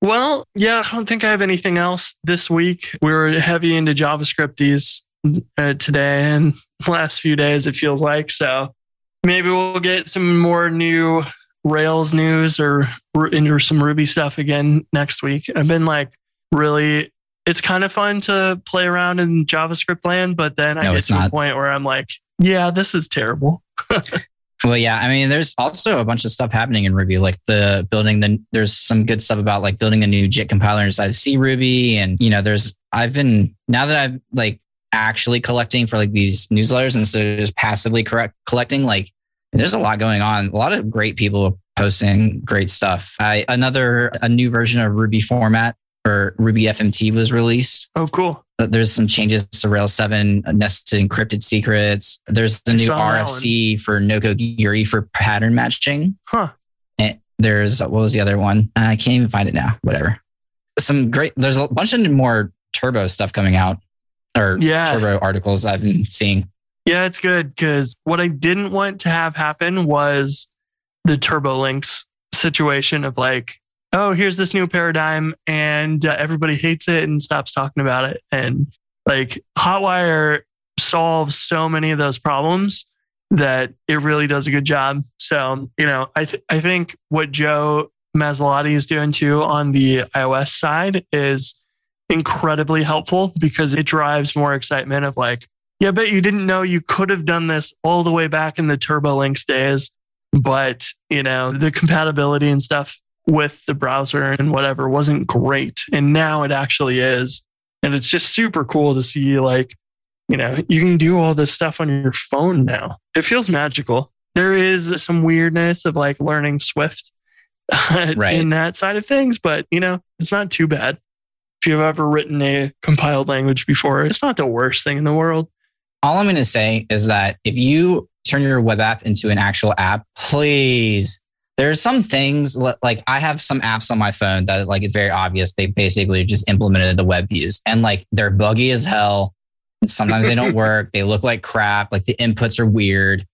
Well, yeah, I don't think I have anything else this week. We were heavy into JavaScript these uh, today and last few days, it feels like. So maybe we'll get some more new Rails news or into some Ruby stuff again next week. I've been like really, it's kind of fun to play around in JavaScript land, but then I No, get to a point where I'm like, yeah, this is terrible. Well, yeah, I mean, there's also a bunch of stuff happening in Ruby, like the building. Then there's some good stuff about like building a new JIT compiler inside of C Ruby, and you know, there's I've been now that I've like actually collecting for like these newsletters instead of just passively correct collecting. Like, there's a lot going on. A lot of great people posting great stuff. I another a new version of Ruby format or Ruby FMT was released. Oh, cool. Uh, There's some changes to Rails 7, uh, nested encrypted secrets. There's the new RFC for Nokogiri for pattern matching. Huh. And there's, what was the other one? I can't even find it now. Whatever. Some great, there's a bunch of more turbo stuff coming out or Yeah. turbo articles I've been seeing. Yeah, it's good because what I didn't want to have happen was the turbo links situation of like, oh, here's this new paradigm and uh, everybody hates it and stops talking about it. And like Hotwire solves so many of those problems that it really does a good job. So, you know, I, th- I think what Joe Masilotti is doing too on the iOS side is incredibly helpful because it drives more excitement of like, Yeah, but you didn't know you could have done this all the way back in the TurboLinks days. But, you know, the compatibility and stuff with the browser and whatever wasn't great. And now it actually is. And it's just super cool to see, like, you know, you can do all this stuff on your phone now. It feels magical. There is some weirdness of like learning Swift Right. in that side of things, but, you know, it's not too bad. If you've ever written a compiled language before, it's not the worst thing in the world. All I'm going to say is that if you turn your web app into an actual app, please. There's some things like I have some apps on my phone that like it's very obvious they basically just implemented the web views and like they're buggy as hell. Sometimes they don't work. They look like crap. Like the inputs are weird.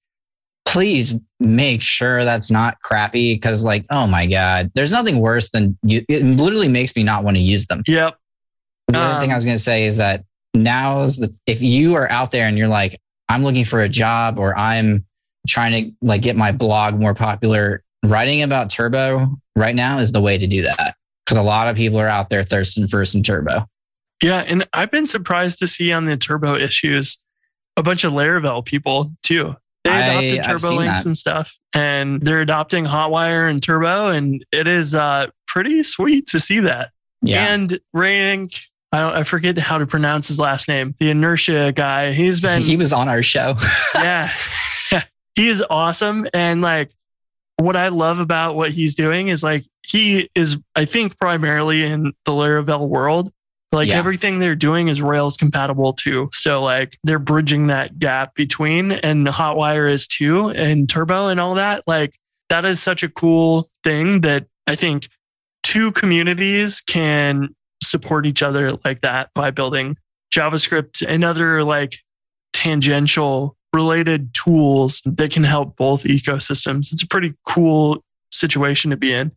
Please make sure that's not crappy because like oh my god, there's nothing worse than you. It literally makes me not want to use them. Yep. The other thing Um, I was going to say is that now is the if you are out there and you're like I'm looking for a job or I'm trying to like get my blog more popular, writing about turbo right now is the way to do that because a lot of people are out there thirsting for some turbo. Yeah, and I've been surprised to see on the Turbo issues a bunch of Laravel people too. They adopted Turbo links that. and stuff, and they're adopting Hotwire and Turbo, and it is uh, pretty sweet to see that. Yeah. And Rank, I don't, I forget how to pronounce his last name. The inertia guy. He's been he was on our show. yeah. he is awesome. And like what I love about what he's doing is like he is, I think, primarily in the Laravel world. Like Yeah. everything they're doing is Rails compatible too. So like they're bridging that gap between and Hotwire is too and Turbo and all that. Like that is such a cool thing that I think two communities can support each other like that by building JavaScript and other like tangential related tools that can help both ecosystems. It's a pretty cool situation to be in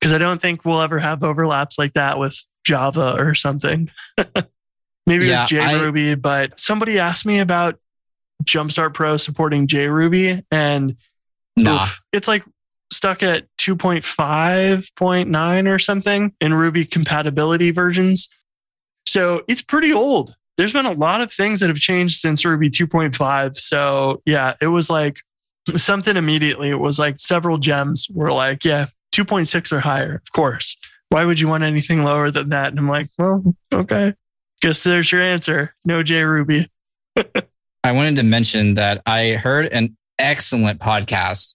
because I don't think we'll ever have overlaps like that with Java or something. Maybe Yeah, with JRuby, but somebody asked me about Jumpstart Pro supporting JRuby and nah. oof, it's like stuck at 2.5.9 or something in Ruby compatibility versions. So it's pretty old. There's been a lot of things that have changed since Ruby 2.5. So yeah, it was like something immediately. It was like several gems were like, yeah, 2.6 or higher, of course. Why would you want anything lower than that? And I'm like, well, okay. Guess there's your answer. No JRuby. I wanted to mention that I heard an excellent podcast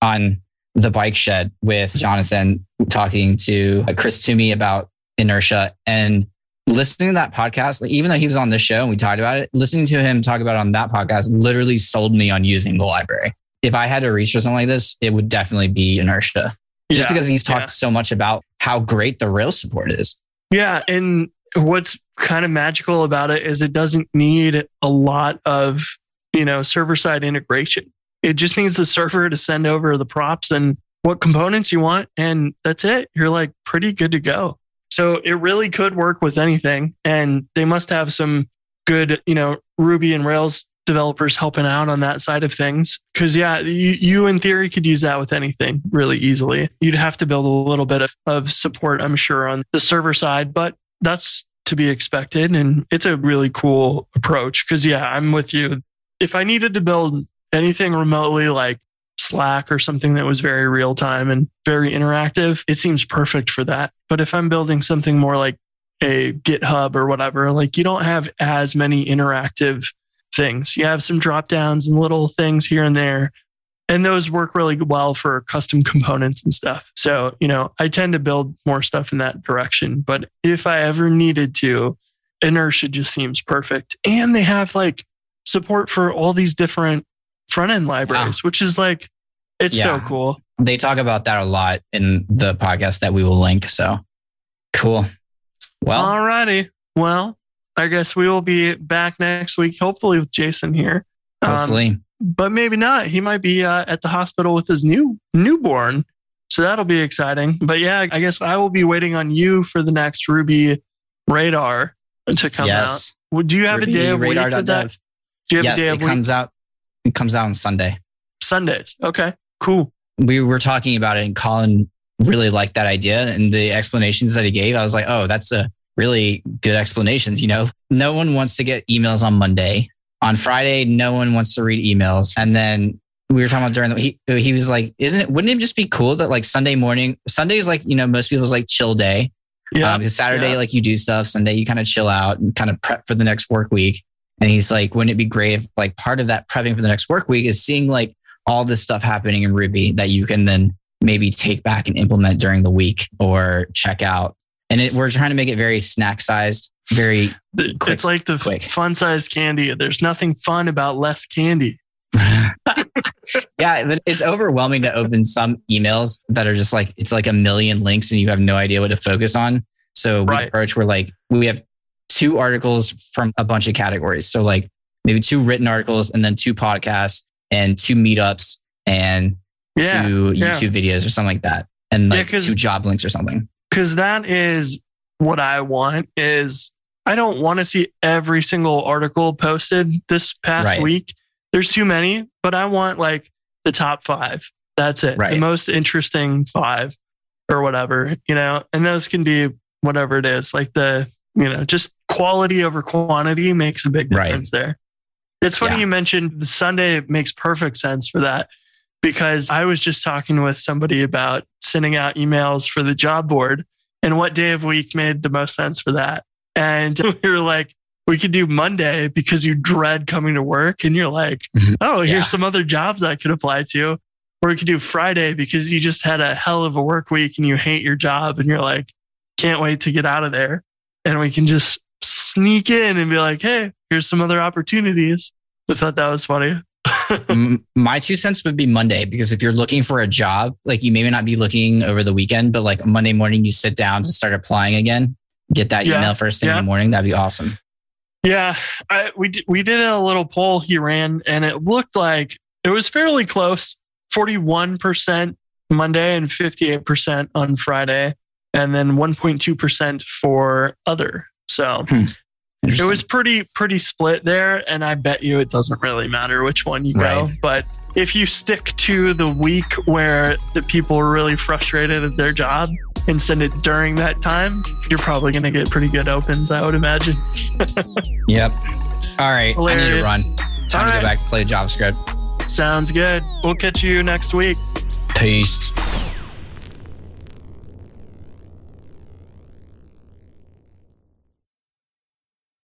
on the bike shed with Jonathan talking to uh, Chris Toomey about inertia and listening to that podcast, like, even though he was on this show and we talked about it, listening to him talk about it on that podcast literally sold me on using the library. If I had to reach for something like this, it would definitely be inertia. Just Yeah, because he's talked yeah. so much about how great the rail support is. Yeah, and what's kind of magical about it is it doesn't need a lot of, you know, server side integration. It just needs the server to send over the props and what components you want and that's it. You're like pretty good to go. So it really could work with anything and they must have some good, you know, Ruby and Rails developers helping out on that side of things cuz yeah, you, you in theory could use that with anything really easily. You'd have to build a little bit of, of support I'm sure on the server side, but that's to be expected and it's a really cool approach cuz yeah, I'm with you. If I needed to build anything remotely like Slack or something that was very real time and very interactive, it seems perfect for that. But if I'm building something more like a GitHub or whatever, like you don't have as many interactive things. You have some drop downs and little things here and there. And those work really well for custom components and stuff. So, you know, I tend to build more stuff in that direction. But if I ever needed to, inertia just seems perfect. And they have like support for all these different front end libraries, which is like, it's so cool. They talk about that a lot in the podcast that we will link. So cool. Well, Alrighty. Well, I guess we will be back next week, hopefully with Jason here. Um, hopefully. but maybe not. He might be uh, at the hospital with his new newborn, so that'll be exciting. But yeah, I guess I will be waiting on you for the next Ruby radar to come yes. out. Would do you have a day of week Radar that? Do you have Yes, a day it week? comes out. It comes out on Sunday. Sundays? Okay, cool. We were talking about it, and Colin really liked that idea and the explanations that he gave. I was like, oh, that's a really good explanations. You know, no one wants to get emails on Monday On Friday, no one wants to read emails. And then we were talking about during the he he was like, isn't it wouldn't it just be cool that like Sunday morning, Sunday is like, you know, most people's like chill day. Yeah. Um, because Saturday, yeah. like you do stuff, Sunday you kind of chill out and kind of prep for the next work week. And he's like, wouldn't it be great if like part of that prepping for the next work week is seeing like all this stuff happening in Ruby that you can then maybe take back and implement during the week or check out. And it, we're trying to make it very snack sized, very quick, it's like the quick. fun sized candy. There's nothing fun about less candy. yeah, but it's overwhelming to open some emails that are just like it's like a million links and you have no idea what to focus on. So we Right. approach we're like we have two articles from a bunch of categories. So like maybe two written articles and then two podcasts and two meetups and Yeah. two yeah. YouTube videos or something like that. And Yeah, two job links or something. because that is what I want is I don't want to see every single article posted this past Right. week. There's too many, but I want like the top five. That's it. The most interesting five or whatever, you know, and those can be whatever it is. Like the, you know, just quality over quantity makes a big Right. difference there. It's funny Yeah. you mentioned the Sunday makes perfect sense for that because I was just talking with somebody about sending out emails for the job board and what day of week made the most sense for that. And we were like, we could do Monday because you dread coming to work and you're like, Mhm. oh, here's Yeah. some other jobs I could apply to. Or we could do Friday because you just had a hell of a work week and you hate your job and you're like, can't wait to get out of there. And we can just sneak in and be like, hey, here's some other opportunities. I thought that was funny. My two cents would be Monday because if you're looking for a job, like you may not be looking over the weekend, but like Monday morning you sit down to start applying again, get that Yeah, email first thing in the morning. That'd be awesome. Yeah, I, we d- we did a little poll he ran, and it looked like it was fairly close. Forty one percent Monday and fifty eight percent on Friday, and then one point two percent for other. So hmm. it was pretty pretty split there, and I bet you it doesn't really matter which one you go. But if you stick to the week where the people are really frustrated at their job and send it during that time, you're probably going to get pretty good opens. I would imagine. Yep. All right. I need to run. Time All to right. go back to play JavaScript. Sounds good. We'll catch you next week. Peace.